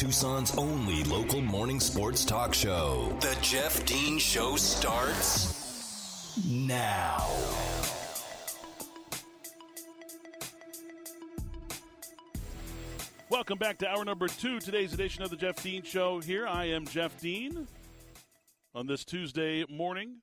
Tucson's only local morning sports talk show. The Jeff Dean Show starts now. Welcome back to hour number two, today's edition of the Jeff Dean Show. Here I am, Jeff Dean, on this Tuesday morning,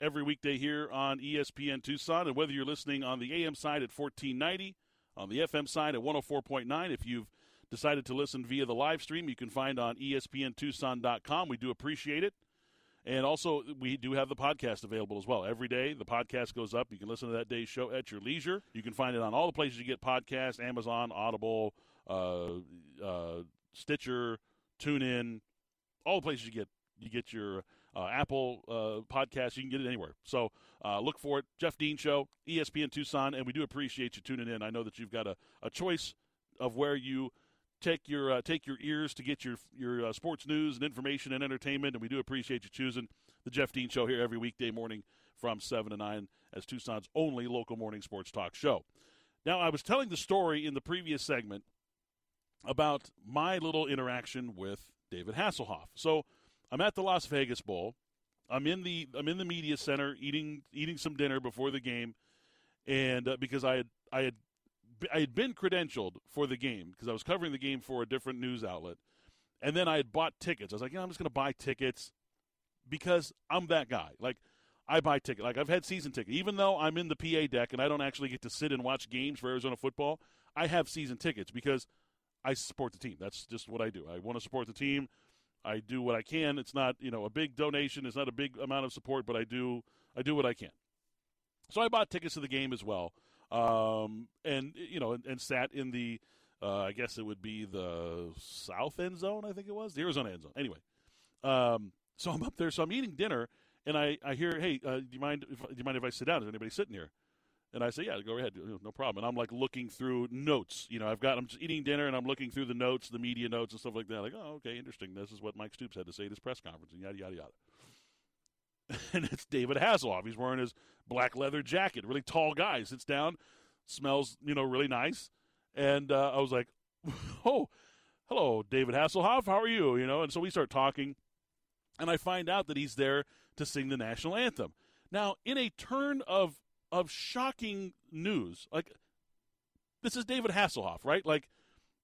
every weekday here on ESPN Tucson. And whether you're listening on the AM side at 1490, on the FM side at 104.9, if you've decided to listen via the live stream, you can find on ESPNTucson.com. We do appreciate it. And also, we do have the podcast available as well. Every day, the podcast goes up. You can listen to that day's show at your leisure. You can find it on all the places you get podcasts Amazon, Audible, uh, uh, Stitcher, TuneIn, all the places you get you get your uh, Apple uh, podcast. You can get it anywhere. So uh, look for it. Jeff Dean Show, ESPN Tucson, and we do appreciate you tuning in. I know that you've got a, a choice of where you take your uh, take your ears to get your your uh, sports news and information and entertainment, and we do appreciate you choosing the Jeff Dean Show here every weekday morning from seven to nine as Tucson's only local morning sports talk show. Now, I was telling the story in the previous segment about my little interaction with David Hasselhoff. So I'm at the Las Vegas Bowl. I'm in the I'm in the media center eating eating some dinner before the game, and uh, because I had I had I had been credentialed for the game because I was covering the game for a different news outlet, and then I had bought tickets. I was like, yeah, I'm just going to buy tickets because I'm that guy. Like I buy tickets. Like I've had season tickets, even though I'm in the PA deck and I don't actually get to sit and watch games for Arizona football. I have season tickets because I support the team. That's just what I do. I want to support the team. I do what I can. It's not you know a big donation. It's not a big amount of support, but I do I do what I can. So I bought tickets to the game as well um, and you know, and, and sat in the, uh, I guess it would be the south end zone. I think it was the Arizona end zone. Anyway, um, so I'm up there, so I'm eating dinner, and I, I hear, hey, uh, do you mind? If, do you mind if I sit down? Is anybody sitting here? And I say, yeah, go ahead, no problem. And I'm like looking through notes. You know, I've got, I'm just eating dinner and I'm looking through the notes, the media notes and stuff like that. Like, oh, okay, interesting. This is what Mike Stoops had to say at his press conference and yada, yada, yada. and it's David Hasselhoff. He's wearing his black leather jacket, really tall guy. Sits down, smells, you know, really nice. And uh, I was like, oh, hello, David Hasselhoff. How are you? You know, and so we start talking, and I find out that he's there to sing the national anthem. Now, in a turn of of shocking news, like this is David Hasselhoff, right? Like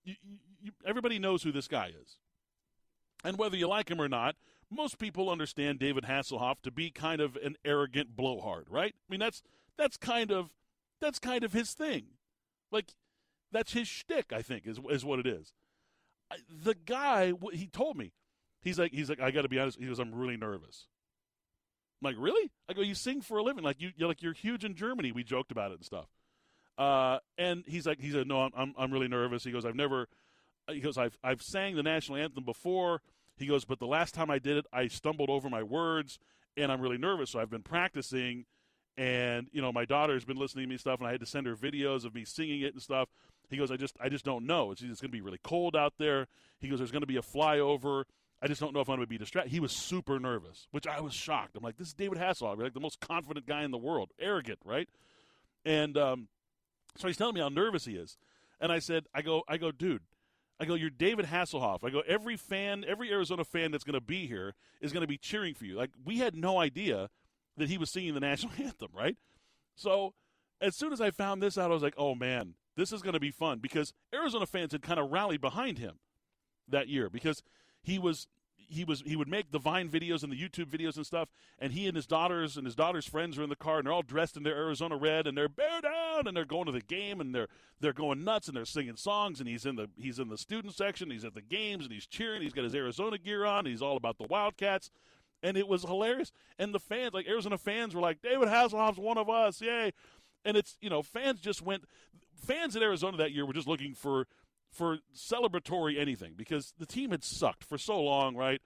you, you, everybody knows who this guy is, and whether you like him or not, most people understand David Hasselhoff to be kind of an arrogant blowhard, right? I mean, that's that's kind of that's kind of his thing. Like that's his shtick, I think, is is what it is. The guy, he told me, he's like, he's like, I got to be honest. He goes, I'm really nervous. I'm like, really? I go, you sing for a living, like you, you're like you're huge in Germany. We joked about it and stuff. Uh, and he's like, he said, no, I'm, I'm, I'm really nervous. He goes, I've never, he goes, I've, I've sang the national anthem before. He goes, but the last time I did it, I stumbled over my words, and I'm really nervous. So I've been practicing, and you know, my daughter's been listening to me stuff, and I had to send her videos of me singing it and stuff. He goes, I just, I just don't know. It's, it's going to be really cold out there. He goes, there's going to be a flyover. I just don't know if I'm going to be distracted. He was super nervous, which I was shocked. I'm like, this is David Hasselhoff, like the most confident guy in the world, arrogant, right? And um, so he's telling me how nervous he is, and I said, I go, I go, dude, I go, you're David Hasselhoff. I go, every fan, every Arizona fan that's going to be here is going to be cheering for you. Like, we had no idea that he was singing the national anthem, right? So, as soon as I found this out, I was like, oh man, this is going to be fun because Arizona fans had kind of rallied behind him that year because he was he was he would make the Vine videos and the YouTube videos and stuff, and he and his daughters and his daughter's friends are in the car, and they're all dressed in their Arizona red, and they're bear down, and they're going to the game, and they're they're going nuts, and they're singing songs, and he's in the he's in the student section, he's at the games, and he's cheering, he's got his Arizona gear on, he's all about the Wildcats, and it was hilarious, and the fans, like Arizona fans, were like, David Hasselhoff's one of us, yay, and it's you know fans just went, fans in Arizona that year were just looking for for celebratory anything because the team had sucked for so long, right?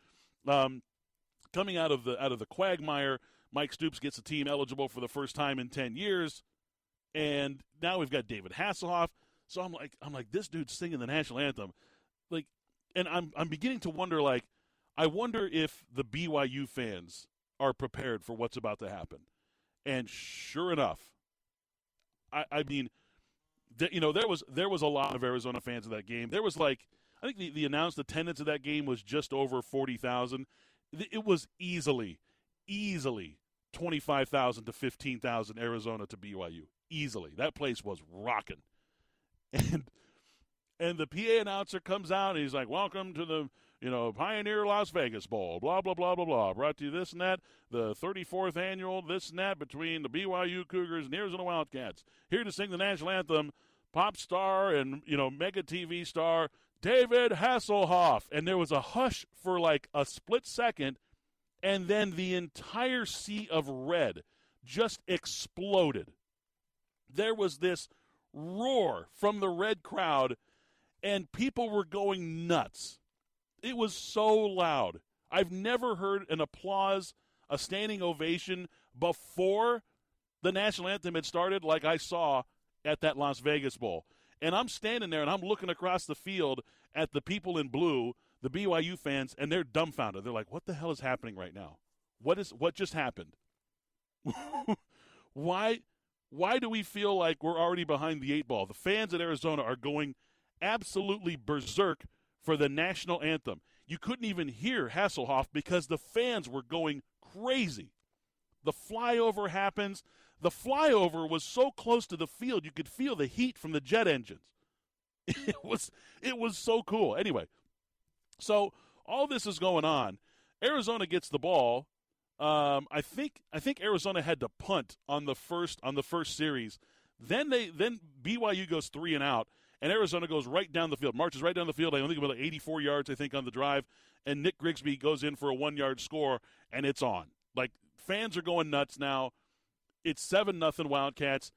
Um, coming out of the out of the quagmire, Mike Stoops gets the team eligible for the first time in ten years, and now we've got David Hasselhoff. So I'm like, I'm like, this dude's singing the national anthem, like, and I'm I'm beginning to wonder, like, I wonder if the BYU fans are prepared for what's about to happen, and sure enough, I I mean you know, there was there was a lot of Arizona fans in that game. There was like I think the, the announced attendance of that game was just over 40,000. It was easily, easily 25,000 to 15,000 Arizona to BYU. Easily. That place was rocking. And and the PA announcer comes out and he's like, "Welcome to the you know, Pioneer Las Vegas Bowl, blah, blah, blah, blah, blah. Brought to you this and that, the 34th annual this and that between the BYU Cougars and Arizona Wildcats. Here to sing the national anthem, pop star and, you know, mega TV star David Hasselhoff. And there was a hush for like a split second, and then the entire sea of red just exploded. There was this roar from the red crowd, and people were going nuts. It was so loud. I've never heard an applause, a standing ovation before the national anthem had started like I saw at that Las Vegas Bowl. And I'm standing there and I'm looking across the field at the people in blue, the BYU fans, and they're dumbfounded. They're like, "What the hell is happening right now? What is what just happened? why why do we feel like we're already behind the eight ball? The fans at Arizona are going absolutely berserk for the national anthem. You couldn't even hear Hasselhoff because the fans were going crazy. The flyover happens. The flyover was so close to the field you could feel the heat from the jet engines. It was it was so cool. Anyway, so all this is going on. Arizona gets the ball. Um, I think I think Arizona had to punt on the first on the first series. Then they then BYU goes three and out, and Arizona goes right down the field, marches right down the field. I think about 84 yards, I think, on the drive, and Nick Grigsby goes in for a one-yard score, and it's on. Like fans are going nuts now. It's seven nothing Wildcats.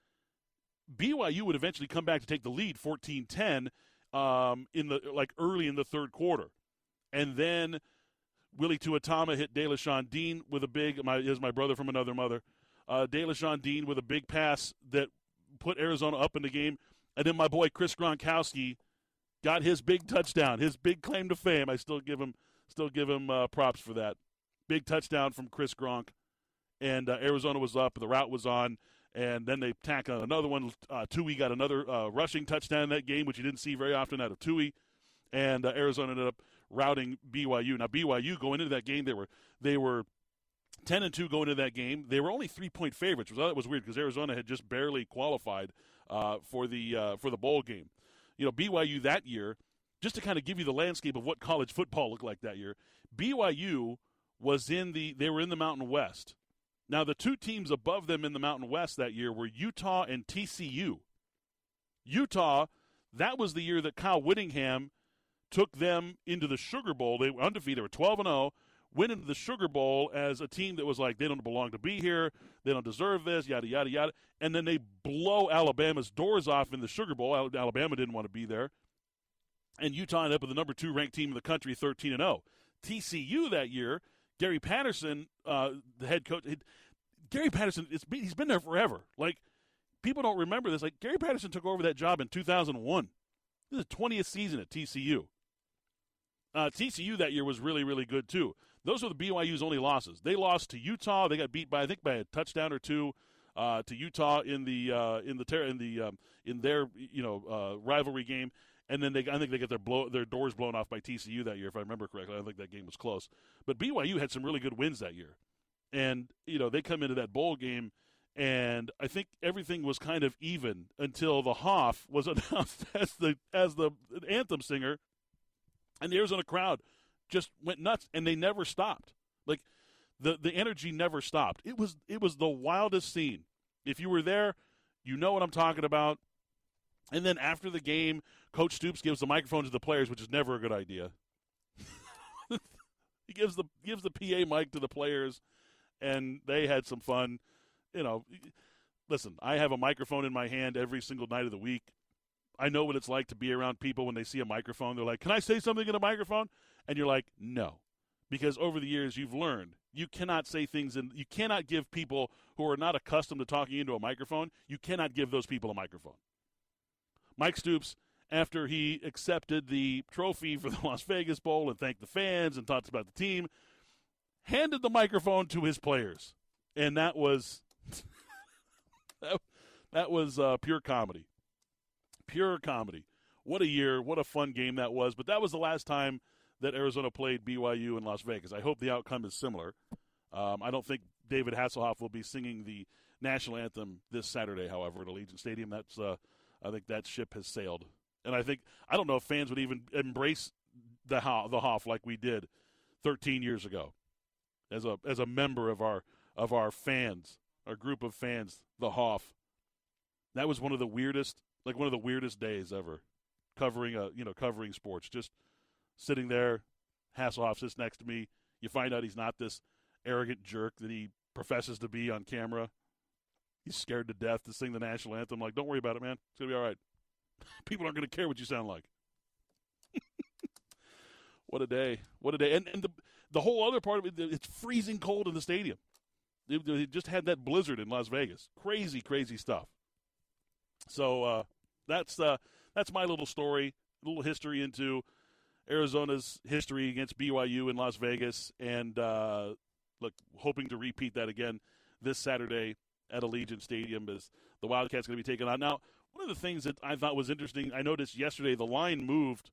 BYU would eventually come back to take the lead, 14-10, um, in the like early in the third quarter, and then Willie Tuitama hit Delashaun Dean with a big. My is my brother from another mother. Uh, Delashaun Dean with a big pass that put Arizona up in the game. And then my boy Chris Gronkowski got his big touchdown, his big claim to fame. I still give him still give him uh, props for that. Big touchdown from Chris Gronk, and uh, Arizona was up. The route was on, and then they tack on another one. Uh, Tui got another uh, rushing touchdown in that game, which you didn't see very often out of Tui, and uh, Arizona ended up routing BYU. Now BYU going into that game, they were they were ten and two going into that game. They were only three point favorites, which that was weird because Arizona had just barely qualified uh, for the uh, for the bowl game. You know, BYU that year, just to kind of give you the landscape of what college football looked like that year. BYU was in the they were in the Mountain West. Now the two teams above them in the Mountain West that year were Utah and TCU. Utah, that was the year that Kyle Whittingham took them into the Sugar Bowl. They were undefeated. They were 12 and 0 went into the Sugar Bowl as a team that was like they don't belong to be here, they don't deserve this, yada yada yada, and then they blow Alabama's doors off in the Sugar Bowl. Alabama didn't want to be there, and Utah ended up with the number two ranked team in the country, thirteen and zero. Oh. TCU that year, Gary Patterson, uh, the head coach, Gary Patterson, been, he's been there forever. Like people don't remember this. Like Gary Patterson took over that job in two thousand one. This is the twentieth season at TCU. Uh, TCU that year was really, really good too. Those were the BYU's only losses. They lost to Utah. They got beat by I think by a touchdown or two uh, to Utah in the uh, in the ter- in the um, in their you know uh, rivalry game. And then they, I think they get their blow, their doors blown off by TCU that year, if I remember correctly. I think that game was close. But BYU had some really good wins that year, and you know they come into that bowl game, and I think everything was kind of even until the Hoff was announced as the as the anthem singer, and the Arizona crowd just went nuts and they never stopped. Like the the energy never stopped. It was it was the wildest scene. If you were there, you know what I'm talking about. And then after the game, Coach Stoops gives the microphone to the players, which is never a good idea. he gives the gives the PA mic to the players, and they had some fun. You know, listen, I have a microphone in my hand every single night of the week. I know what it's like to be around people when they see a microphone. They're like, "Can I say something in a microphone?" And you're like, "No," because over the years you've learned you cannot say things and you cannot give people who are not accustomed to talking into a microphone. You cannot give those people a microphone. Mike Stoops, after he accepted the trophy for the Las Vegas Bowl and thanked the fans and talked about the team, handed the microphone to his players, and that was that, that was uh, pure comedy pure comedy. what a year, what a fun game that was. But that was the last time that Arizona played BYU in Las Vegas. I hope the outcome is similar. Um, I don't think David Hasselhoff will be singing the national anthem this Saturday, however, at Allegiant Stadium. That's uh, I think that ship has sailed, and I think I don't know if fans would even embrace the the Hoff like we did 13 years ago, as a as a member of our of our fans, our group of fans, the Hoff. That was one of the weirdest, like one of the weirdest days ever, covering a you know covering sports. Just sitting there, Hasselhoff sits next to me. You find out he's not this arrogant jerk that he professes to be on camera. He's scared to death to sing the national anthem. Like, don't worry about it, man. It's gonna be all right. People aren't gonna care what you sound like. what a day! What a day! And and the the whole other part of it, it's freezing cold in the stadium. They just had that blizzard in Las Vegas. Crazy, crazy stuff. So uh, that's uh, that's my little story, a little history into Arizona's history against BYU in Las Vegas, and uh, look, hoping to repeat that again this Saturday at Allegiant Stadium as the Wildcats going to be taken on. Now, one of the things that I thought was interesting, I noticed yesterday the line moved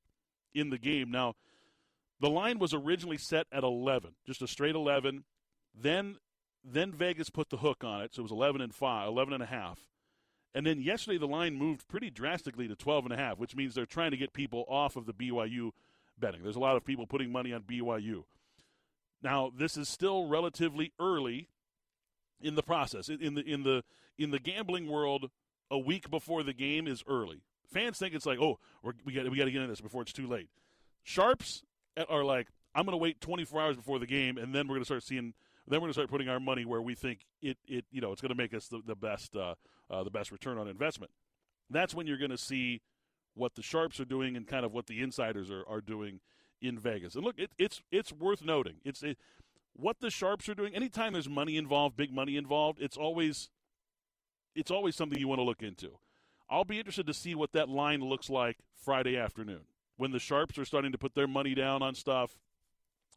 in the game. Now, the line was originally set at 11, just a straight 11. Then then Vegas put the hook on it, so it was 11 and 5, 11 and a half. And then yesterday the line moved pretty drastically to 12 and a half, which means they're trying to get people off of the BYU betting. There's a lot of people putting money on BYU. Now, this is still relatively early in the process. In the in the in the gambling world, a week before the game is early. Fans think it's like, oh, we got we got to get in this before it's too late. Sharps are like, I'm going to wait 24 hours before the game, and then we're going to start seeing. Then we're going to start putting our money where we think it, it you know it's going to make us the, the best uh, uh, the best return on investment. That's when you're going to see what the sharps are doing and kind of what the insiders are, are doing in Vegas. And look, it, it's it's worth noting. It's it, what the sharps are doing. Anytime there's money involved, big money involved, it's always it's always something you want to look into. I'll be interested to see what that line looks like Friday afternoon when the sharps are starting to put their money down on stuff.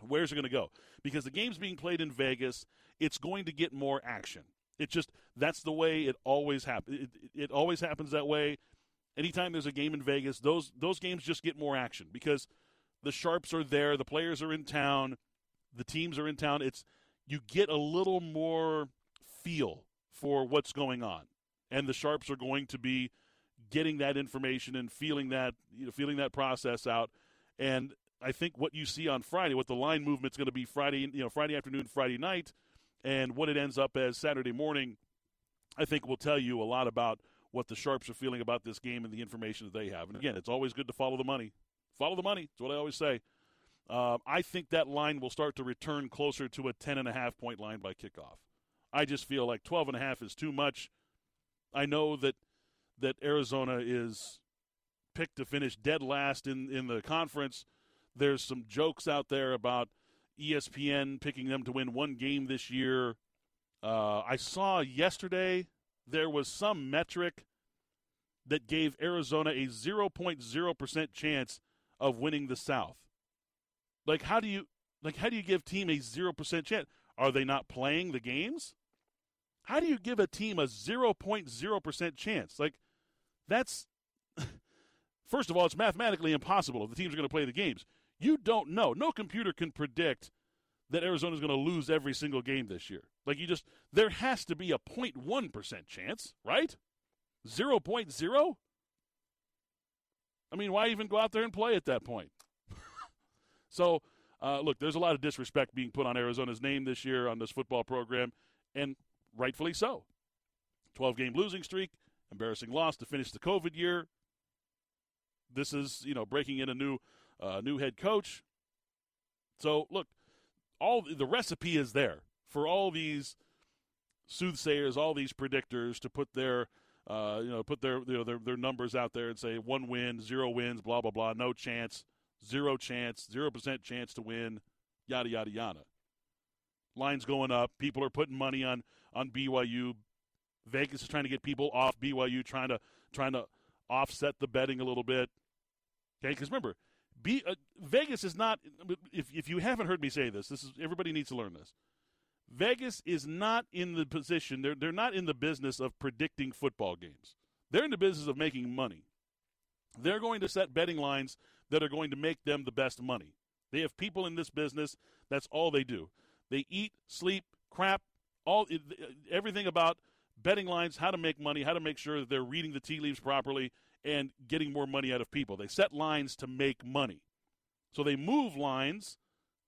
Where's it going to go? Because the game's being played in Vegas, it's going to get more action. It just that's the way it always happens. It, it, it always happens that way. Anytime there's a game in Vegas, those those games just get more action because the sharps are there, the players are in town, the teams are in town. It's you get a little more feel for what's going on, and the sharps are going to be getting that information and feeling that you know feeling that process out. And I think what you see on Friday, what the line movement's going to be Friday, you know, Friday afternoon, Friday night, and what it ends up as Saturday morning, I think will tell you a lot about what the sharps are feeling about this game and the information that they have. And again, it's always good to follow the money. Follow the money. It's what I always say. Uh, I think that line will start to return closer to a 10.5 point line by kickoff. I just feel like 12.5 is too much. I know that that Arizona is picked to finish dead last in, in the conference. There's some jokes out there about ESPN picking them to win one game this year. Uh, I saw yesterday there was some metric that gave Arizona a 0.0% chance of winning the South. Like how do you like how do you give team a 0% chance? Are they not playing the games? How do you give a team a 0.0% chance? Like that's first of all, it's mathematically impossible if the teams are going to play the games. You don't know. No computer can predict that Arizona's going to lose every single game this year. Like you just there has to be a 0.1% chance, right? 0.0? I mean, why even go out there and play at that point? So, uh, look, there's a lot of disrespect being put on Arizona's name this year on this football program, and rightfully so. 12 game losing streak, embarrassing loss to finish the COVID year. This is, you know, breaking in a new uh, new head coach. So, look, all the recipe is there for all these soothsayers, all these predictors to put their uh, you know, put their, you know, their their numbers out there and say one win, zero wins, blah blah blah, no chance, zero chance, zero percent chance to win, yada yada yada. Lines going up. People are putting money on on BYU. Vegas is trying to get people off BYU, trying to trying to offset the betting a little bit. Okay, because remember, B, uh, Vegas is not. If if you haven't heard me say this, this is everybody needs to learn this. Vegas is not in the position, they're, they're not in the business of predicting football games. They're in the business of making money. they're going to set betting lines that are going to make them the best money. They have people in this business. That's all they do. They eat, sleep, crap, all everything about betting lines, how to make money, how to make sure that they're reading the tea leaves properly and getting more money out of people. They set lines to make money. So they move lines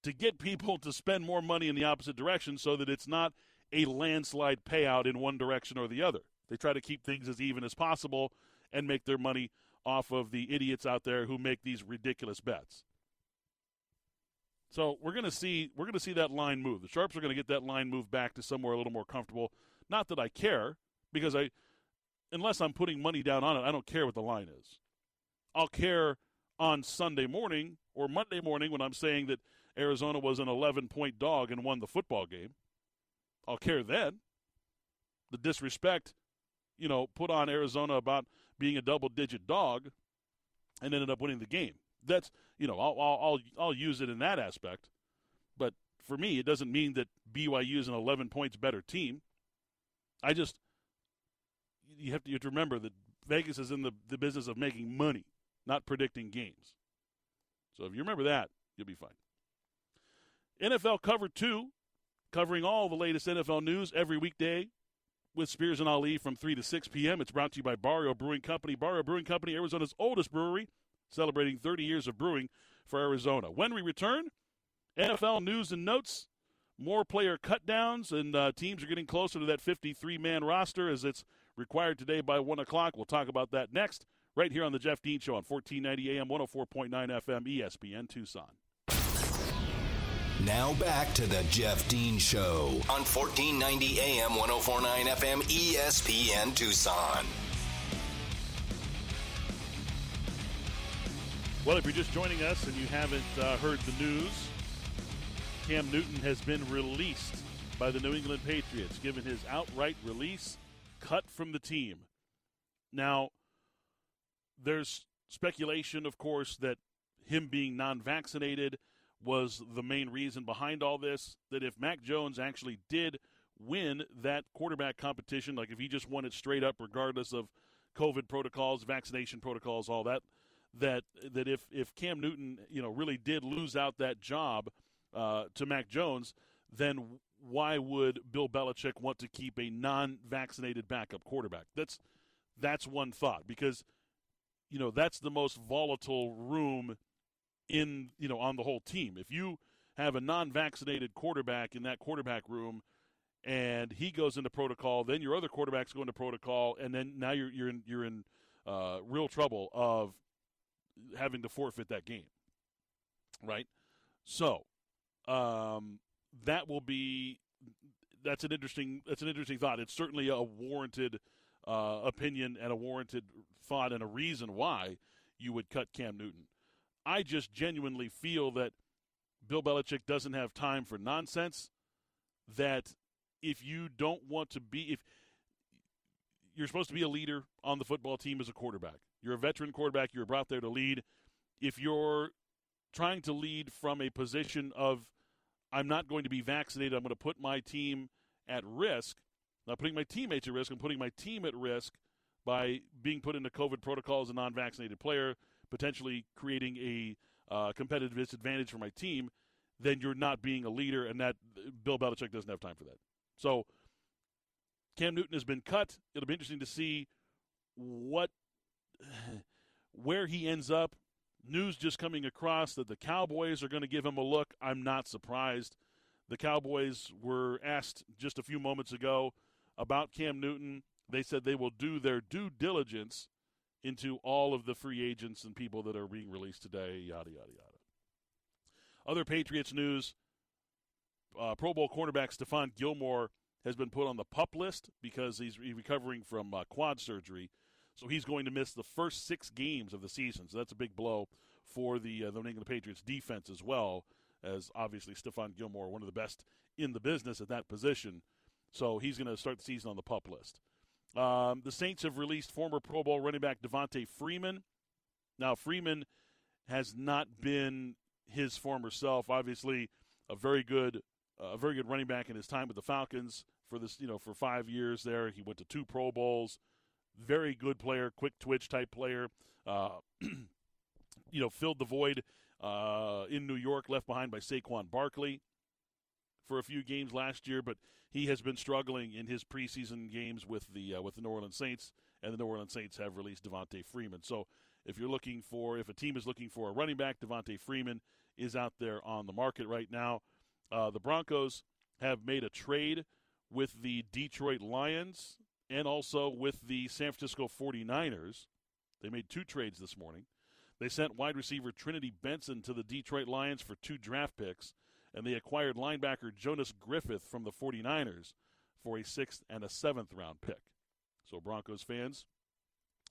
to get people to spend more money in the opposite direction so that it's not a landslide payout in one direction or the other. They try to keep things as even as possible and make their money off of the idiots out there who make these ridiculous bets. So we're going to see we're going to see that line move. The sharps are going to get that line move back to somewhere a little more comfortable. Not that I care because I unless I'm putting money down on it, I don't care what the line is. I'll care on Sunday morning or Monday morning when I'm saying that Arizona was an 11 point dog and won the football game. I'll care then. The disrespect, you know, put on Arizona about being a double digit dog and ended up winning the game. That's, you know, I'll, I'll, I'll use it in that aspect. But for me, it doesn't mean that BYU is an 11 points better team. I just, you have to, you have to remember that Vegas is in the, the business of making money, not predicting games. So if you remember that, you'll be fine. NFL Cover 2, covering all the latest NFL news every weekday with Spears and Ali from 3 to 6 p.m. It's brought to you by Barrio Brewing Company. Barrio Brewing Company, Arizona's oldest brewery, celebrating 30 years of brewing for Arizona. When we return, NFL news and notes, more player cutdowns, and uh, teams are getting closer to that 53 man roster as it's required today by 1 o'clock. We'll talk about that next, right here on The Jeff Dean Show on 1490 AM, 104.9 FM, ESPN Tucson. Now back to the Jeff Dean Show on 1490 AM 1049 FM ESPN Tucson. Well, if you're just joining us and you haven't uh, heard the news, Cam Newton has been released by the New England Patriots, given his outright release, cut from the team. Now, there's speculation, of course, that him being non vaccinated – was the main reason behind all this. That if Mac Jones actually did win that quarterback competition, like if he just won it straight up, regardless of COVID protocols, vaccination protocols, all that, that that if if Cam Newton, you know, really did lose out that job uh, to Mac Jones, then why would Bill Belichick want to keep a non-vaccinated backup quarterback? That's that's one thought because you know that's the most volatile room in you know on the whole team. If you have a non-vaccinated quarterback in that quarterback room and he goes into protocol, then your other quarterbacks go into protocol, and then now you're you're in you're in uh, real trouble of having to forfeit that game, right? So um, that will be that's an interesting that's an interesting thought. It's certainly a warranted uh, opinion and a warranted thought and a reason why you would cut Cam Newton. I just genuinely feel that Bill Belichick doesn't have time for nonsense. That if you don't want to be, if you're supposed to be a leader on the football team as a quarterback, you're a veteran quarterback, you're brought there to lead. If you're trying to lead from a position of, I'm not going to be vaccinated, I'm going to put my team at risk, not putting my teammates at risk, I'm putting my team at risk by being put into COVID protocol as a non vaccinated player potentially creating a uh, competitive disadvantage for my team, then you're not being a leader, and that Bill Belichick doesn't have time for that. So Cam Newton has been cut. It'll be interesting to see what where he ends up. News just coming across that the Cowboys are going to give him a look. I'm not surprised. The Cowboys were asked just a few moments ago about Cam Newton. They said they will do their due diligence into all of the free agents and people that are being released today, yada, yada, yada. Other Patriots news uh, Pro Bowl cornerback Stephon Gilmore has been put on the pup list because he's recovering from uh, quad surgery. So he's going to miss the first six games of the season. So that's a big blow for the, uh, the New England Patriots defense as well, as obviously Stephon Gilmore, one of the best in the business at that position. So he's going to start the season on the pup list. Um, the Saints have released former Pro Bowl running back Devonta Freeman. Now, Freeman has not been his former self. Obviously, a very good, uh, a very good running back in his time with the Falcons for this, you know, for five years there. He went to two Pro Bowls. very good player, quick twitch type player. Uh, you know, filled the void uh, in New York, left behind by Saquon Barkley for a few games last year, but he has been struggling in his preseason games with the uh, with the New Orleans Saints, and the New Orleans Saints have released Devonta Freeman. So if you're looking for, if a team is looking for a running back, Devonta Freeman is out there on the market right now. Uh, the Broncos have made a trade with the Detroit Lions and also with the San Francisco 49ers. They made two trades this morning. They sent wide receiver Trinity Benson to the Detroit Lions for two draft picks, and they acquired linebacker Jonas Griffith from the 49ers for a sixth and a seventh round pick. So, Broncos fans,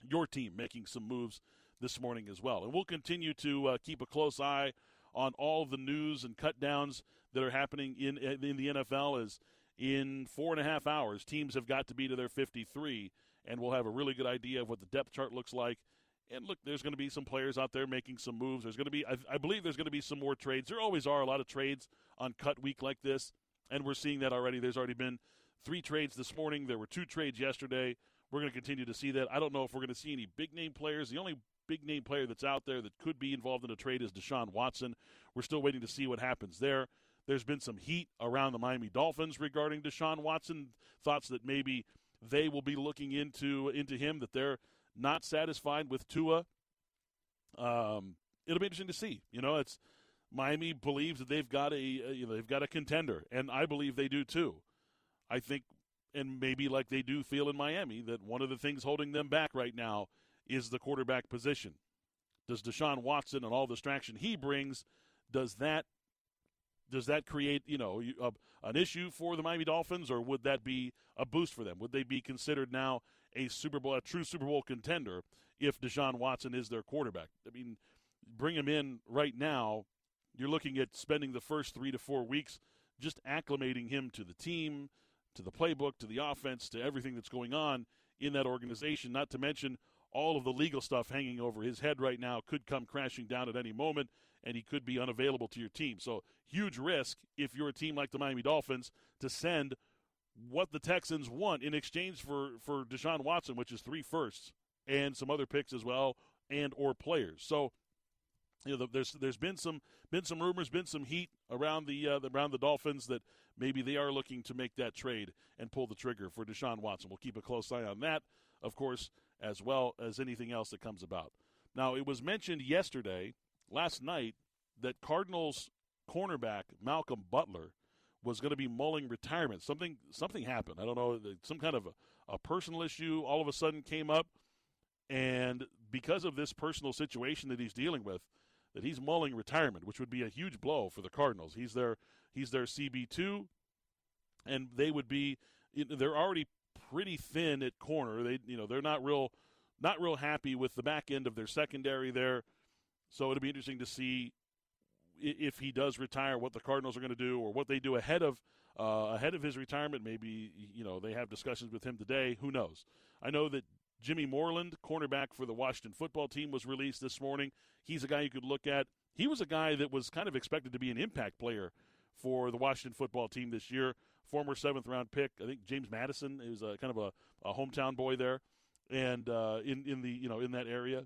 your team making some moves this morning as well. And we'll continue to uh, keep a close eye on all the news and cut downs that are happening in in the NFL as in four and a half hours teams have got to be to their 53 and we'll have a really good idea of what the depth chart looks like and look there's going to be some players out there making some moves there's going to be I, I believe there's going to be some more trades there always are a lot of trades on cut week like this and we're seeing that already there's already been three trades this morning there were two trades yesterday we're going to continue to see that i don't know if we're going to see any big name players the only big name player that's out there that could be involved in a trade is Deshaun Watson. We're still waiting to see what happens there. There's been some heat around the Miami Dolphins regarding Deshaun Watson. Thoughts that maybe they will be looking into into him that they're not satisfied with Tua. Um, it'll be interesting to see. You know, it's Miami believes that they've got a, you know they've got a contender, and I believe they do too. I think, and maybe like they do feel in Miami, that one of the things holding them back right now is the quarterback position. Does Deshaun Watson and all the distraction he brings, does that does that create you know a, an issue for the Miami Dolphins, or would that be a boost for them? Would they be considered now a Super Bowl, a true Super Bowl contender if Deshaun Watson is their quarterback? I mean, bring him in right now. You're looking at spending the first three to four weeks just acclimating him to the team, to the playbook, to the offense, to everything that's going on in that organization. Not to mention all of the legal stuff hanging over his head right now could come crashing down at any moment, and he could be unavailable to your team. So, huge risk if you're a team like the Miami Dolphins to send what the Texans want in exchange for, for Deshaun Watson, which is three firsts and some other picks as well, and or players. So, you know, there's there's been some been some rumors, been some heat around the uh, around the Dolphins that maybe they are looking to make that trade and pull the trigger for Deshaun Watson. We'll keep a close eye on that, of course as well as anything else that comes about. Now, it was mentioned yesterday, last night, that Cardinals cornerback Malcolm Butler was going to be mulling retirement. Something something happened. I don't know, some kind of a, a personal issue all of a sudden came up, and because of this personal situation that he's dealing with, that he's mulling retirement, which would be a huge blow for the Cardinals. He's their he's their CB two, and they would be they're already pretty thin at corner. They you know they're not real not real happy with the back end of their secondary there. So it'll be interesting to see if he does retire, what the Cardinals are going to do, or what they do ahead of uh, ahead of his retirement. Maybe you know they have discussions with him today. Who knows? I know that Jimmy Moreland, cornerback for the Washington football team, was released this morning. He's a guy you could look at. He was a guy that was kind of expected to be an impact player for the Washington football team this year former seventh round pick. I think James Madison is a, kind of a, a hometown boy there, and uh, in in the you know in that area.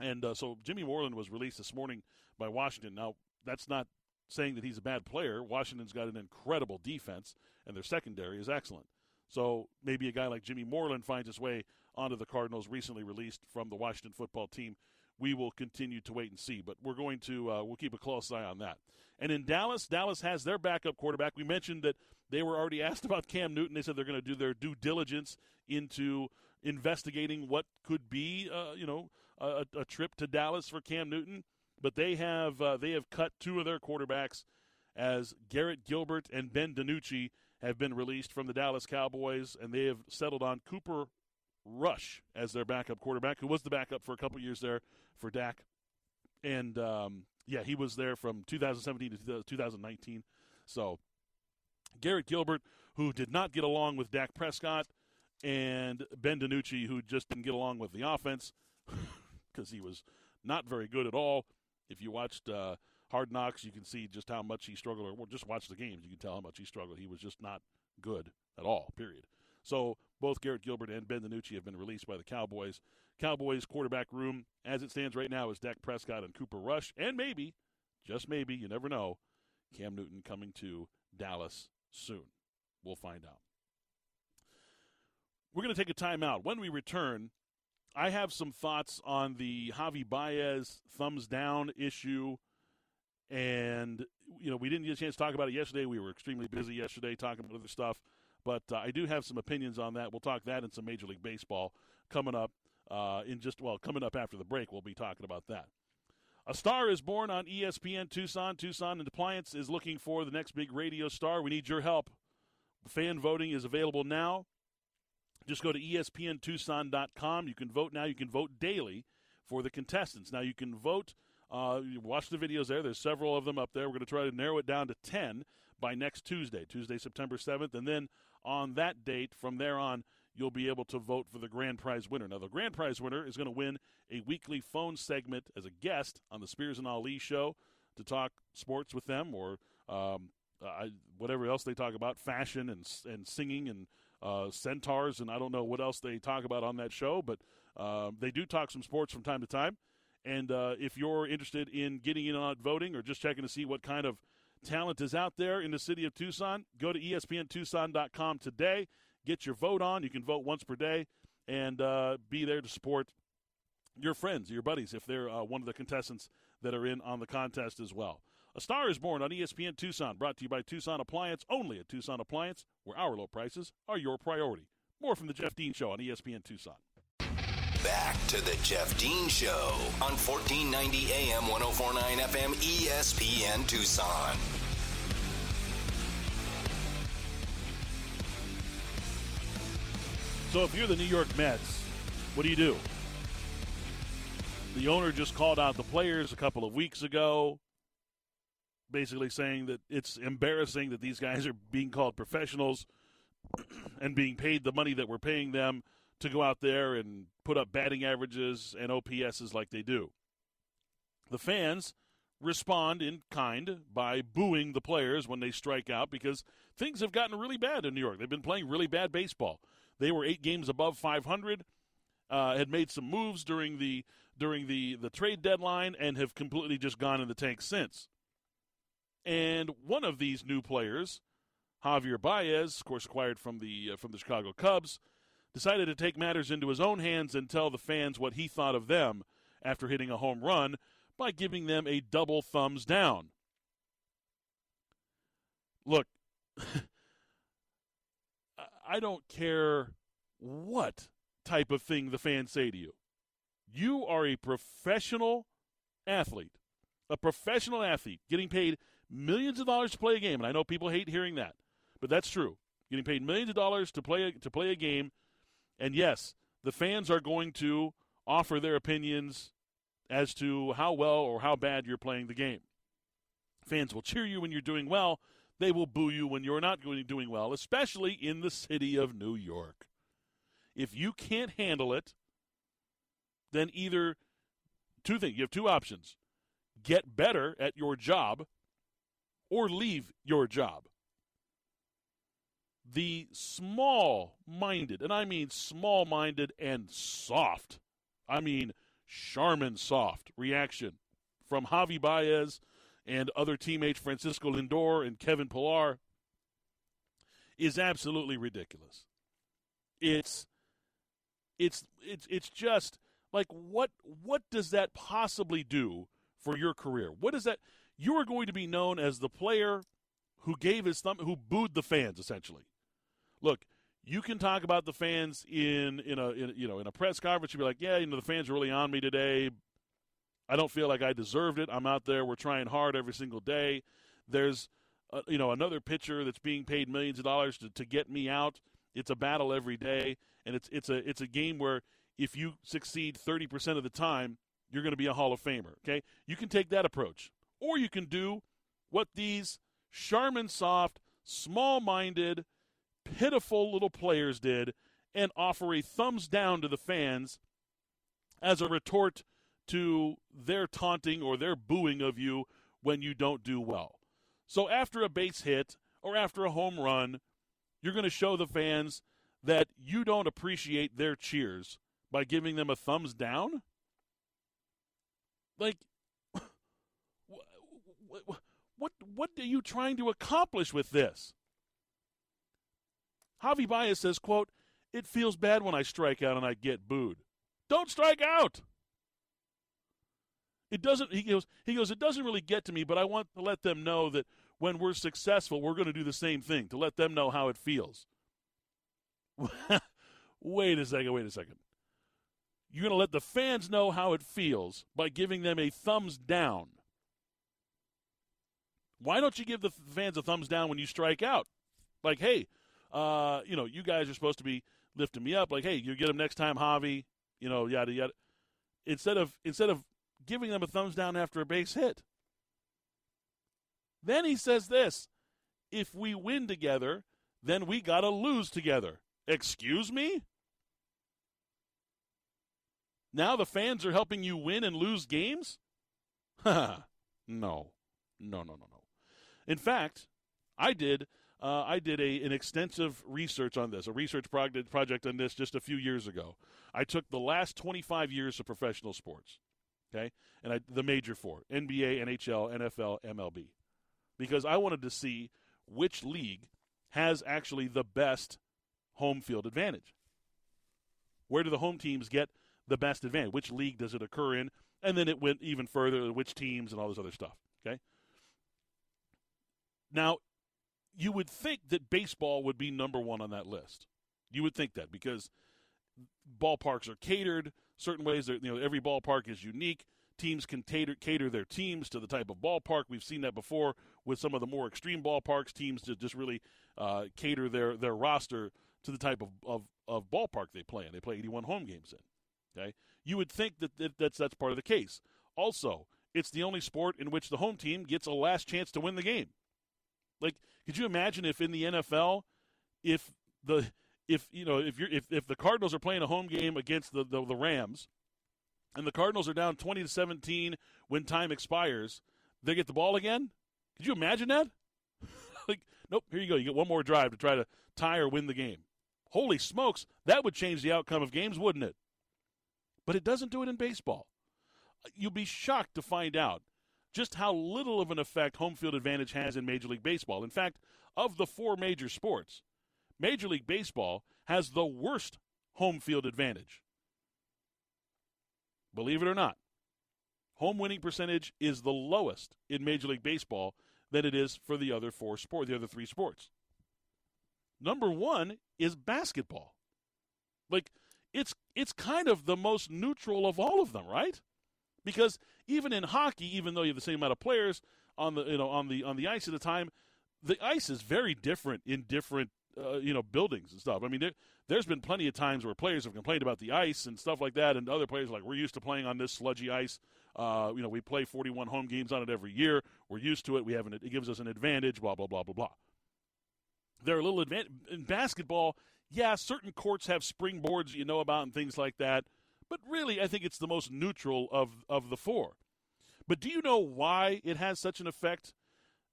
And uh, so Jimmy Moreland was released this morning by Washington. Now that's not saying that he's a bad player. Washington's got an incredible defense, and their secondary is excellent. So maybe a guy like Jimmy Moreland finds his way onto the Cardinals, recently released from the Washington football team. We will continue to wait and see, but we're going to uh, we'll keep a close eye on that. And in Dallas, Dallas has their backup quarterback. We mentioned that they were already asked about Cam Newton. They said they're going to do their due diligence into investigating what could be, uh, you know, a, a, trip to Dallas for Cam Newton. But they have uh, they have cut two of their quarterbacks as Garrett Gilbert and Ben DiNucci have been released from the Dallas Cowboys, and they have settled on Cooper Rush as their backup quarterback, who was the backup for a couple years there for Dak. And um, yeah, he was there from 2017 to 2019. So Garrett Gilbert, who did not get along with Dak Prescott, and Ben DiNucci, who just didn't get along with the offense because he was not very good at all. If you watched uh, Hard Knocks, you can see just how much he struggled, or just watch the games, you can tell how much he struggled. He was just not good at all, period. So Both Garrett Gilbert and Ben DiNucci have been released by the Cowboys. Cowboys quarterback room, as it stands right now, is Dak Prescott and Cooper Rush, and maybe, just maybe, you never know, Cam Newton coming to Dallas soon. We'll find out. We're going to take a timeout. When we return, I have some thoughts on the Javi Baez thumbs down issue. And, you know, we didn't get a chance to talk about it yesterday. We were extremely busy yesterday talking about other stuff. But uh, I do have some opinions on that. We'll talk that and some Major League Baseball coming up uh, in just, well, coming up after the break. We'll be talking about that. A star is born on ESPN Tucson. Tucson and Appliance is looking for the next big radio star. We need your help. Fan voting is available now. Just go to espntucson.com. You can vote now. You can vote daily for the contestants. Now you can vote. Uh, you watch the videos there. There's several of them up there. We're going to try to narrow it down to 10 by next Tuesday, Tuesday, September 7th. And then on that date, from there on, you'll be able to vote for the grand prize winner. Now, the grand prize winner is going to win a weekly phone segment as a guest on the Spears and Ali show to talk sports with them or um, uh, whatever else they talk about, fashion and, and singing and uh, centaurs, and I don't know what else they talk about on that show, but uh, they do talk some sports from time to time. And uh, if you're interested in getting in on voting or just checking to see what kind of talent is out there in the city of Tucson, go to espntucson.com today. Get your vote on. You can vote once per day and uh, be there to support your friends, your buddies, if they're uh, one of the contestants that are in on the contest as well. A Star is Born on ESPN Tucson, brought to you by Tucson Appliance, only at Tucson Appliance, where our low prices are your priority. More from the Jeff Dean Show on ESPN Tucson. Back to the Jeff Dean Show on 1490 AM 1049 FM ESPN Tucson. So if you're the New York Mets, what do you do? The owner just called out the players a couple of weeks ago basically saying that it's embarrassing that these guys are being called professionals and being paid the money that we're paying them to go out there and put up batting averages and OPSs like they do. The fans respond in kind by booing the players when they strike out because things have gotten really bad in New York. They've been playing really bad baseball. They were eight games above 500, uh, had made some moves during the during the the trade deadline, and have completely just gone in the tank since. And one of these new players, Javier Baez, of course acquired from the uh, from the Chicago Cubs, decided to take matters into his own hands and tell the fans what he thought of them after hitting a home run by giving them a double thumbs down. Look, I don't care what type of thing the fans say to you. You are a professional athlete, a professional athlete getting paid millions of dollars to play a game, and I know people hate hearing that, but that's true. Getting paid millions of dollars to play a, to play a game, and yes, the fans are going to offer their opinions as to how well or how bad you're playing the game. Fans will cheer you when you're doing well. They will boo you when you're not doing well, especially in the city of New York. If you can't handle it, then either two things. You have two options get better at your job or leave your job. The small minded, and I mean small minded and soft, I mean Charmin soft reaction from Javi Baez and other teammates Francisco Lindor and Kevin Pillar is absolutely ridiculous. It's it's it's it's just like what what does that possibly do for your career? What does that you are going to be known as the player who gave his thumb, who booed the fans, essentially. Look, you can talk about the fans in in a in, you know in a press conference. You'd be like, yeah, you know, the fans are really on me today. I don't feel like I deserved it. I'm out there. We're trying hard every single day. There's uh, you know another pitcher that's being paid millions of dollars to, to get me out. It's a battle every day, and it's it's a it's a game where if you succeed 30% of the time, you're going to be a Hall of Famer. Okay, you can take that approach. Or you can do what these Charmin soft, small minded, pitiful little players did and offer a thumbs down to the fans as a retort to their taunting or their booing of you when you don't do well. So after a base hit or after a home run, you're going to show the fans that you don't appreciate their cheers by giving them a thumbs down? Like, what, what, what are you trying to accomplish with this? Javi Baez says, quote, it feels bad when I strike out and I get booed. Don't strike out. It doesn't he goes he goes it doesn't really get to me, but I want to let them know that when we're successful, we're going to do the same thing to let them know how it feels. wait a second, wait a second. You're going to let the fans know how it feels by giving them a thumbs down. Why don't you give the fans a thumbs down when you strike out? Like, hey, uh, you know, you guys are supposed to be lifting me up. Like, hey, you get them next time, Javy. You know, yada yada. Instead of instead of giving them a thumbs down after a base hit. Then he says this: If we win together, then we gotta lose together. Excuse me. Now the fans are helping you win and lose games? no. No, no, no, no. In fact, I did uh, I did a, an extensive research on this, a research project, project on this just a few years ago. I took the last 25 years of professional sports, okay, and I, the major four NBA, NHL, NFL, MLB, because I wanted to see which league has actually the best home field advantage. Where do the home teams get the best advantage? Which league does it occur in? And then it went even further, which teams and all this other stuff? Now, you would think that baseball would be number one on that list. You would think that because ballparks are catered certain ways. You know, every ballpark is unique. Teams can cater, cater their teams to the type of ballpark. We've seen that before with some of the more extreme ballparks. Teams to just really uh, cater their, their roster to the type of, of, of ballpark they play in. They play 81 home games in. Okay, you would think that, that that's that's part of the case. Also, it's the only sport in which the home team gets a last chance to win the game. Like, could you imagine if in the NFL, if the if you know if you're if, if the Cardinals are playing a home game against the, the, the Rams, and the Cardinals are down twenty to seventeen when time expires, they get the ball again? Could you imagine that? like, nope. Here you go. You get one more drive to try to tie or win the game. Holy smokes, that would change the outcome of games, wouldn't it? But it doesn't do it in baseball. You'll be shocked to find out just how little of an effect home field advantage has in Major League Baseball. In fact, of the four major sports, Major League Baseball has the worst home field advantage. Believe it or not, home winning percentage is the lowest in Major League Baseball than it is for the other four sport, the other three sports. Number one is basketball. Like it's it's kind of the most neutral of all of them, right? Because even in hockey, even though you have the same amount of players on the you know on the on the ice at the time, the ice is very different in different uh, you know buildings and stuff. I mean, there, has been plenty of times where players have complained about the ice and stuff like that, and other players are like, "We're used to playing on this sludgy ice. Uh, you know, we play 41 home games on it every year. We're used to it. We have an, it gives us an advantage. Blah blah blah blah blah." There are little advantage in basketball. Yeah, certain courts have springboards you know about and things like that. But really, I think it's the most neutral of, of the four. But do you know why it has such an effect?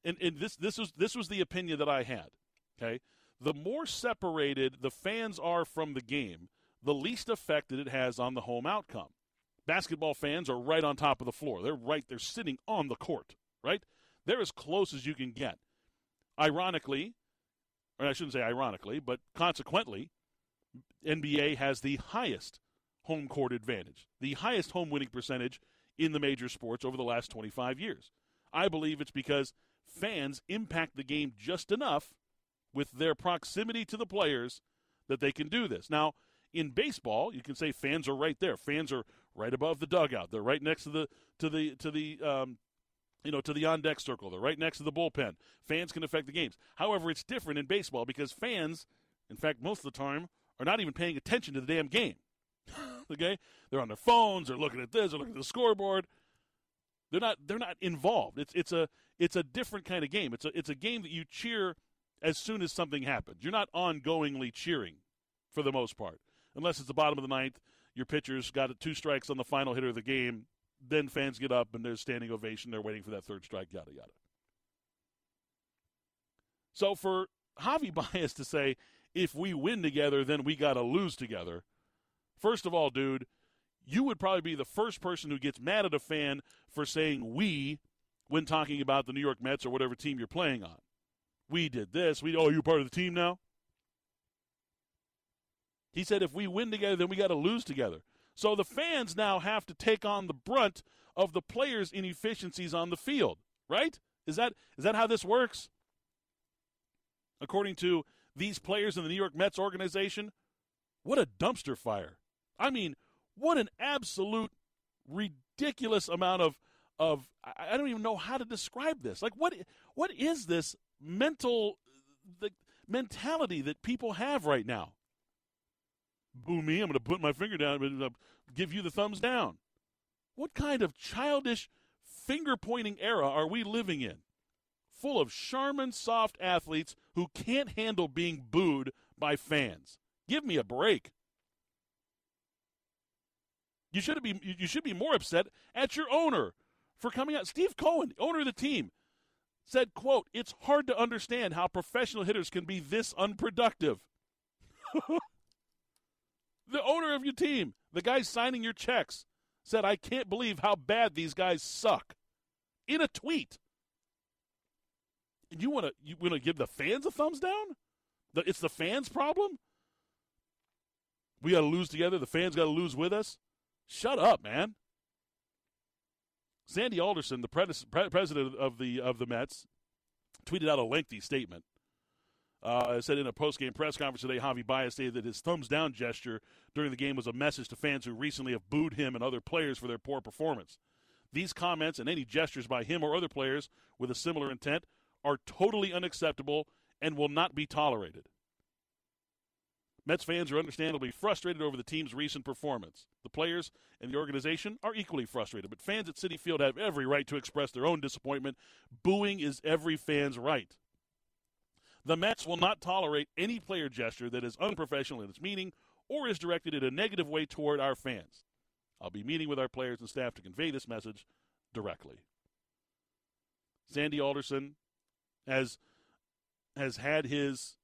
And, and this this was this was the opinion that I had. Okay, the more separated the fans are from the game, the least effect that it has on the home outcome. Basketball fans are right on top of the floor. They're right. They're sitting on the court. Right. They're as close as you can get. Ironically, or I shouldn't say ironically, but consequently, NBA has the highest home court advantage, the highest home winning percentage in the major sports over the last 25 years. I believe it's because fans impact the game just enough with their proximity to the players that they can do this. Now, in baseball, you can say fans are right there. Fans are right above the dugout. They're right next to the to the to the um, you know to the on deck circle. They're right next to the bullpen. Fans can affect the games. However, it's different in baseball because fans, in fact, most of the time, are not even paying attention to the damn game. Okay, they're on their phones. They're looking at this. They're looking at the scoreboard. They're not. They're not involved. It's it's a it's a different kind of game. It's a it's a game that you cheer as soon as something happens. You're not ongoingly cheering for the most part, unless it's the bottom of the ninth. Your pitcher's got two strikes on the final hitter of the game. Then fans get up and there's standing ovation. They're waiting for that third strike. Yada yada. So for Javy Baez to say if we win together, then we got to lose together. First of all, dude, you would probably be the first person who gets mad at a fan for saying we when talking about the New York Mets or whatever team you're playing on. We did this. We oh, you're part of the team now. He said if we win together, then we got to lose together. So the fans now have to take on the brunt of the players' inefficiencies on the field, right? Is that is that how this works? According to these players in the New York Mets organization, what a dumpster fire. I mean, what an absolute ridiculous amount of of I don't even know how to describe this. Like what what is this mental the mentality that people have right now? Boo me, I'm going to put my finger down and give you the thumbs down. What kind of childish finger pointing era are we living in? Full of Charmin soft athletes who can't handle being booed by fans. Give me a break. You should be you should be more upset at your owner for coming out. Steve Cohen, owner of the team, said, quote, It's hard to understand how professional hitters can be this unproductive. the owner of your team, the guy signing your checks, said, I can't believe how bad these guys suck. In a tweet. And you want to you want to give the fans a thumbs down? The, it's the fans' problem. We got to lose together. The fans got to lose with us. Shut up, man. Sandy Alderson, the president of the of the Mets, tweeted out a lengthy statement. Uh, said in a post-game press conference today, Javy Baez stated that his thumbs down gesture during the game was a message to fans who recently have booed him and other players for their poor performance. These comments and any gestures by him or other players with a similar intent are totally unacceptable and will not be tolerated. Mets fans are understandably frustrated over the team's recent performance. The players and the organization are equally frustrated, but fans at Citi Field have every right to express their own disappointment. Booing is every fan's right. The Mets will not tolerate any player gesture that is unprofessional in its meaning or is directed in a negative way toward our fans. I'll be meeting with our players and staff to convey this message directly. Sandy Alderson has has had his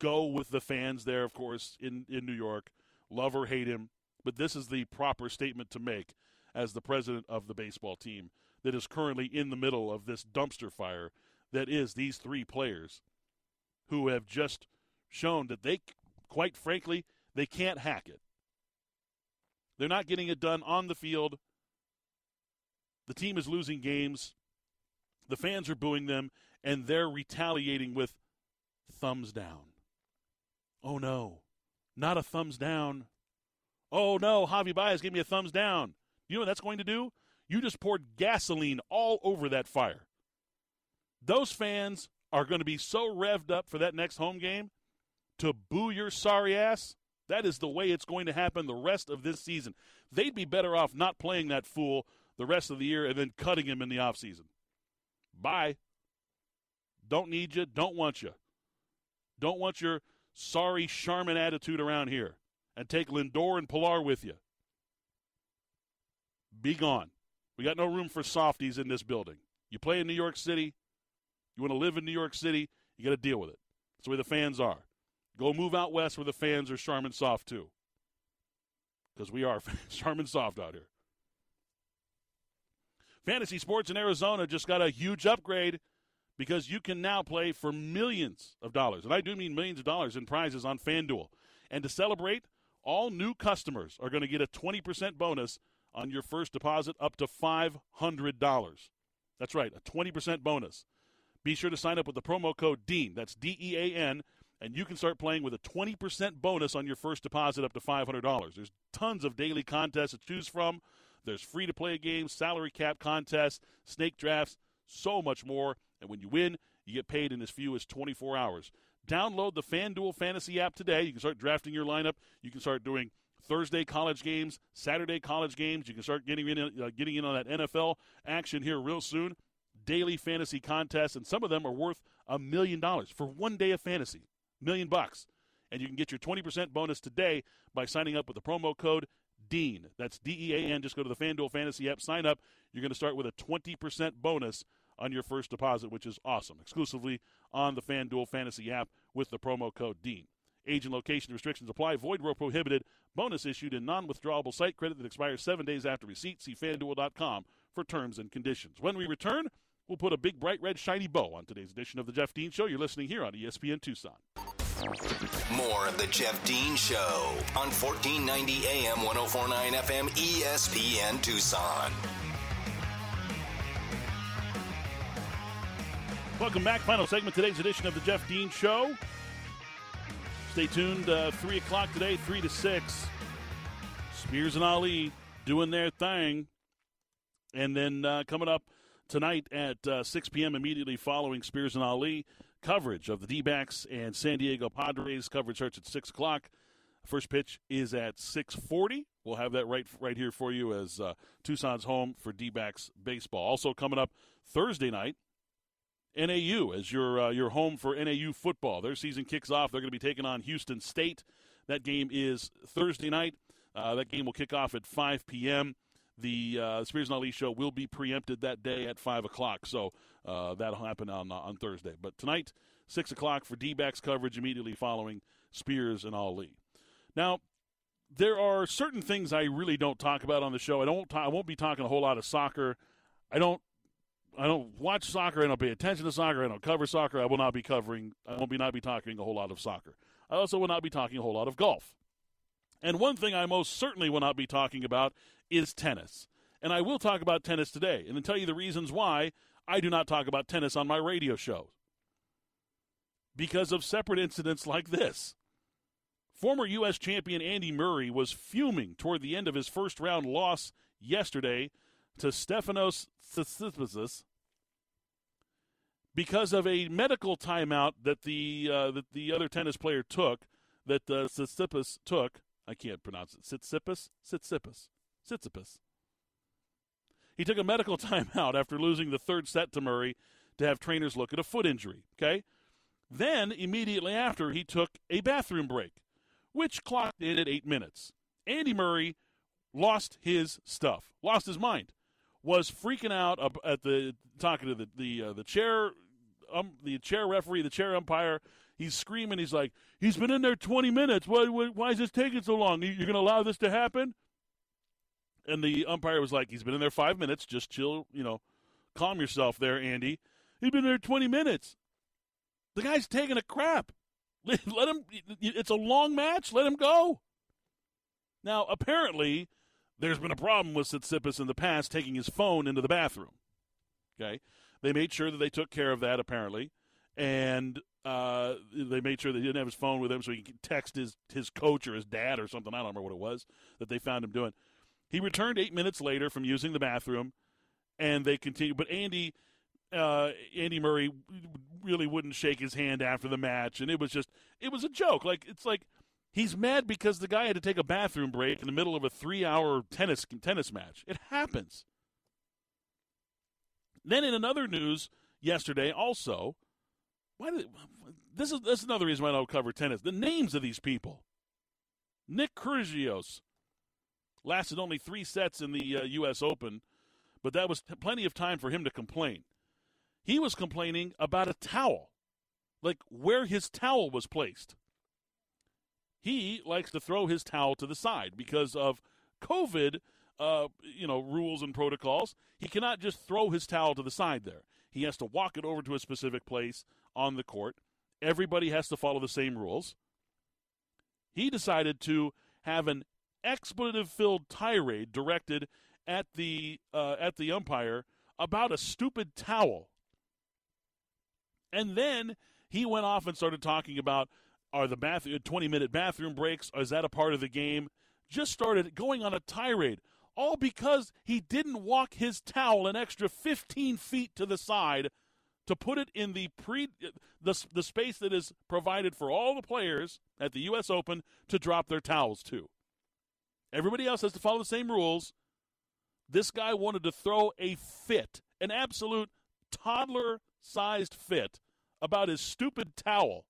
go with the fans there, of course, in, in New York. Love or hate him. But this is the proper statement to make as the president of the baseball team that is currently in the middle of this dumpster fire that is these three players who have just shown that they, quite frankly, they can't hack it. They're not getting it done on the field. The team is losing games. The fans are booing them, and they're retaliating with thumbs down. Oh no, not a thumbs down. Oh no, Javy Baez gave me a thumbs down. You know what that's going to do? You just poured gasoline all over that fire. Those fans are going to be so revved up for that next home game to boo your sorry ass. That is the way it's going to happen the rest of this season. They'd be better off not playing that fool the rest of the year and then cutting him in the offseason. Bye. Don't need you. Don't want you. Don't want your sorry Charmin attitude around here and take Lindor and Pillar with you. Be gone. We got no room for softies in this building. You play in New York City, you want to live in New York City, you got to deal with it. That's the way the fans are. Go move out west where the fans are Charmin soft too. Because we are Charmin soft out here. Fantasy sports in Arizona just got a huge upgrade because you can now play for millions of dollars, and I do mean millions of dollars in prizes on FanDuel. And to celebrate, all new customers are going to get a 20% bonus on your first deposit up to $500. That's right, a 20% bonus. Be sure to sign up with the promo code DEAN, that's D E A N, and you can start playing with a 20% bonus on your first deposit up to $500. There's tons of daily contests to choose from. There's free to play games, salary cap contests, snake drafts, so much more. And when you win, you get paid in as few as 24 hours. Download the FanDuel Fantasy app today. You can start drafting your lineup. You can start doing Thursday college games, Saturday college games. You can start getting in, uh, getting in on that NFL action here real soon. Daily fantasy contests, and some of them are worth a million dollars for one day of fantasy. Million bucks. And you can get your 20% bonus today by signing up with the promo code DEAN. That's D E A N. Just go to the FanDuel Fantasy app, sign up. You're going to start with a 20% bonus on your first deposit, which is awesome. Exclusively on the FanDuel Fantasy app with the promo code DEAN. Age and location restrictions apply. Void where prohibited. Bonus issued in non-withdrawable site credit that expires seven days after receipt. See FanDuel.com for terms and conditions. When we return, we'll put a big, bright, red, shiny bow on today's edition of the Jeff Dean Show. You're listening here on ESPN Tucson. More of the Jeff Dean Show on 1490 AM 1049 FM ESPN Tucson. Welcome back. Final segment today's edition of the Jeff Dean Show. Stay tuned. Uh, three o'clock today, three to six. Spears and Ali doing their thing, and then uh, coming up tonight at uh, 6 p.m. immediately following Spears and Ali coverage of the D-backs and San Diego Padres. Coverage starts at six o'clock. First pitch is at 6:40. We'll have that right right here for you as uh, Tucson's home for D-backs baseball. Also coming up Thursday night, NAU as your uh, your home for NAU football. Their season kicks off. They're going to be taking on Houston State. That game is Thursday night. Uh, that game will kick off at 5 p.m. The uh, Spears and Ali show will be preempted that day at 5 o'clock, so uh, that'll happen on uh, on Thursday. But tonight, 6 o'clock for D-backs coverage immediately following Spears and Ali. Now, there are certain things I really don't talk about on the show. I don't. Ta- I won't be talking a whole lot of soccer. I don't I don't watch soccer. I don't pay attention to soccer. I don't cover soccer. I will not be covering. I won't be not be talking a whole lot of soccer. I also will not be talking a whole lot of golf. And one thing I most certainly will not be talking about is tennis. And I will talk about tennis today, and then tell you the reasons why I do not talk about tennis on my radio show. Because of separate incidents like this. Former U.S. champion Andy Murray was fuming toward the end of his first round loss yesterday to Stefanos Tsitsipas because of a medical timeout that the uh, that the other tennis player took, that uh, Tsitsipas took. I can't pronounce it. Tsitsipas, Tsitsipas, Tsitsipas. He took a medical timeout after losing the third set to Murray to have trainers look at a foot injury. Okay, then immediately after he took a bathroom break, which clocked in at eight minutes. Andy Murray lost his stuff, lost his mind was freaking out at the talking to the the uh, the chair um, the chair referee, the chair umpire. He's screaming. He's like, "He's been in there 20 minutes. Why, why, why is this taking so long? You're going to allow this to happen?" And the umpire was like, "He's been in there five minutes. Just chill. You know, calm yourself there, Andy. He's been there 20 minutes. The guy's taking a crap. Let, let him. It's a long match. Let him go." Now, apparently, there's been a problem with Tsitsipas in the past taking his phone into the bathroom. Okay, they made sure that they took care of that apparently, and uh, they made sure that he didn't have his phone with him so he could text his his coach or his dad or something. I don't remember what it was that they found him doing. He returned eight minutes later from using the bathroom, and they continued. But Andy. Uh, Andy Murray really wouldn't shake his hand after the match, and it was just it was a joke. Like it's like He's mad because the guy had to take a bathroom break in the middle of a three-hour tennis tennis match. It happens. Then, in another news yesterday, also, why did, this is this is another reason why I don't cover tennis. The names of these people: Nick Kyrgios lasted only three sets in the uh, U.S. Open, but that was t- plenty of time for him to complain. He was complaining about a towel, like where his towel was placed he likes to throw his towel to the side because of COVID, uh, you know, rules and protocols. He cannot just throw his towel to the side there. He has to walk it over to a specific place on the court. Everybody has to follow the same rules. He decided to have an expletive-filled tirade directed at the uh, at the umpire about a stupid towel. And then he went off and started talking about are the bath uh, 20 minute bathroom breaks? Is that a part of the game? Just started going on a tirade, all because he didn't walk his towel an extra 15 feet to the side to put it in the pre the, the space that is provided for all the players at the U.S. Open to drop their towels to. Everybody else has to follow the same rules. This guy wanted to throw a fit, an absolute toddler sized fit about his stupid towel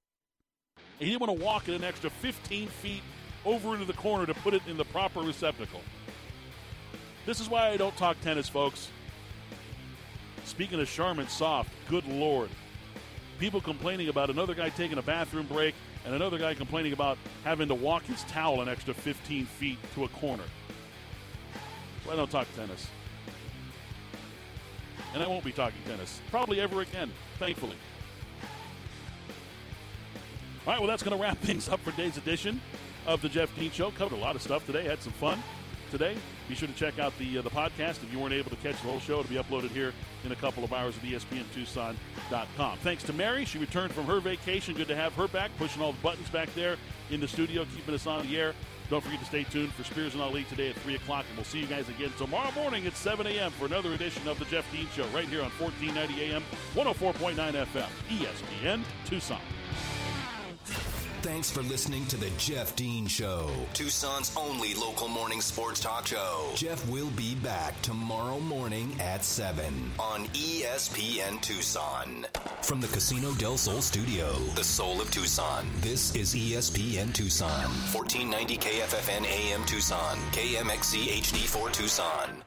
he didn't want to walk it an extra 15 feet over into the corner to put it in the proper receptacle. This is why I don't talk tennis, folks. Speaking of Charmin Soft, good lord. People complaining about another guy taking a bathroom break and another guy complaining about having to walk his towel an extra 15 feet to a corner. So I don't talk tennis. And I won't be talking tennis. Probably ever again, thankfully. All right, well, that's going to wrap things up for today's edition of the Jeff Dean Show. Covered a lot of stuff today. Had some fun today. Be sure to check out the uh, the podcast if you weren't able to catch the whole show. It'll be uploaded here in a couple of hours at ESPNTucson.com. Thanks to Mary. She returned from her vacation. Good to have her back, pushing all the buttons back there in the studio, keeping us on the air. Don't forget to stay tuned for Spears and Ali today at 3 o'clock, and we'll see you guys again tomorrow morning at 7 a.m. for another edition of the Jeff Dean Show right here on 1490 AM, 104.9 FM, ESPN Tucson. Thanks for listening to the Jeff Dean Show, Tucson's only local morning sports talk show. Jeff will be back tomorrow morning at 7 on ESPN Tucson. From the Casino del Sol studio, the soul of Tucson, this is ESPN Tucson, 1490 KFFN AM Tucson, KMXC HD4 Tucson.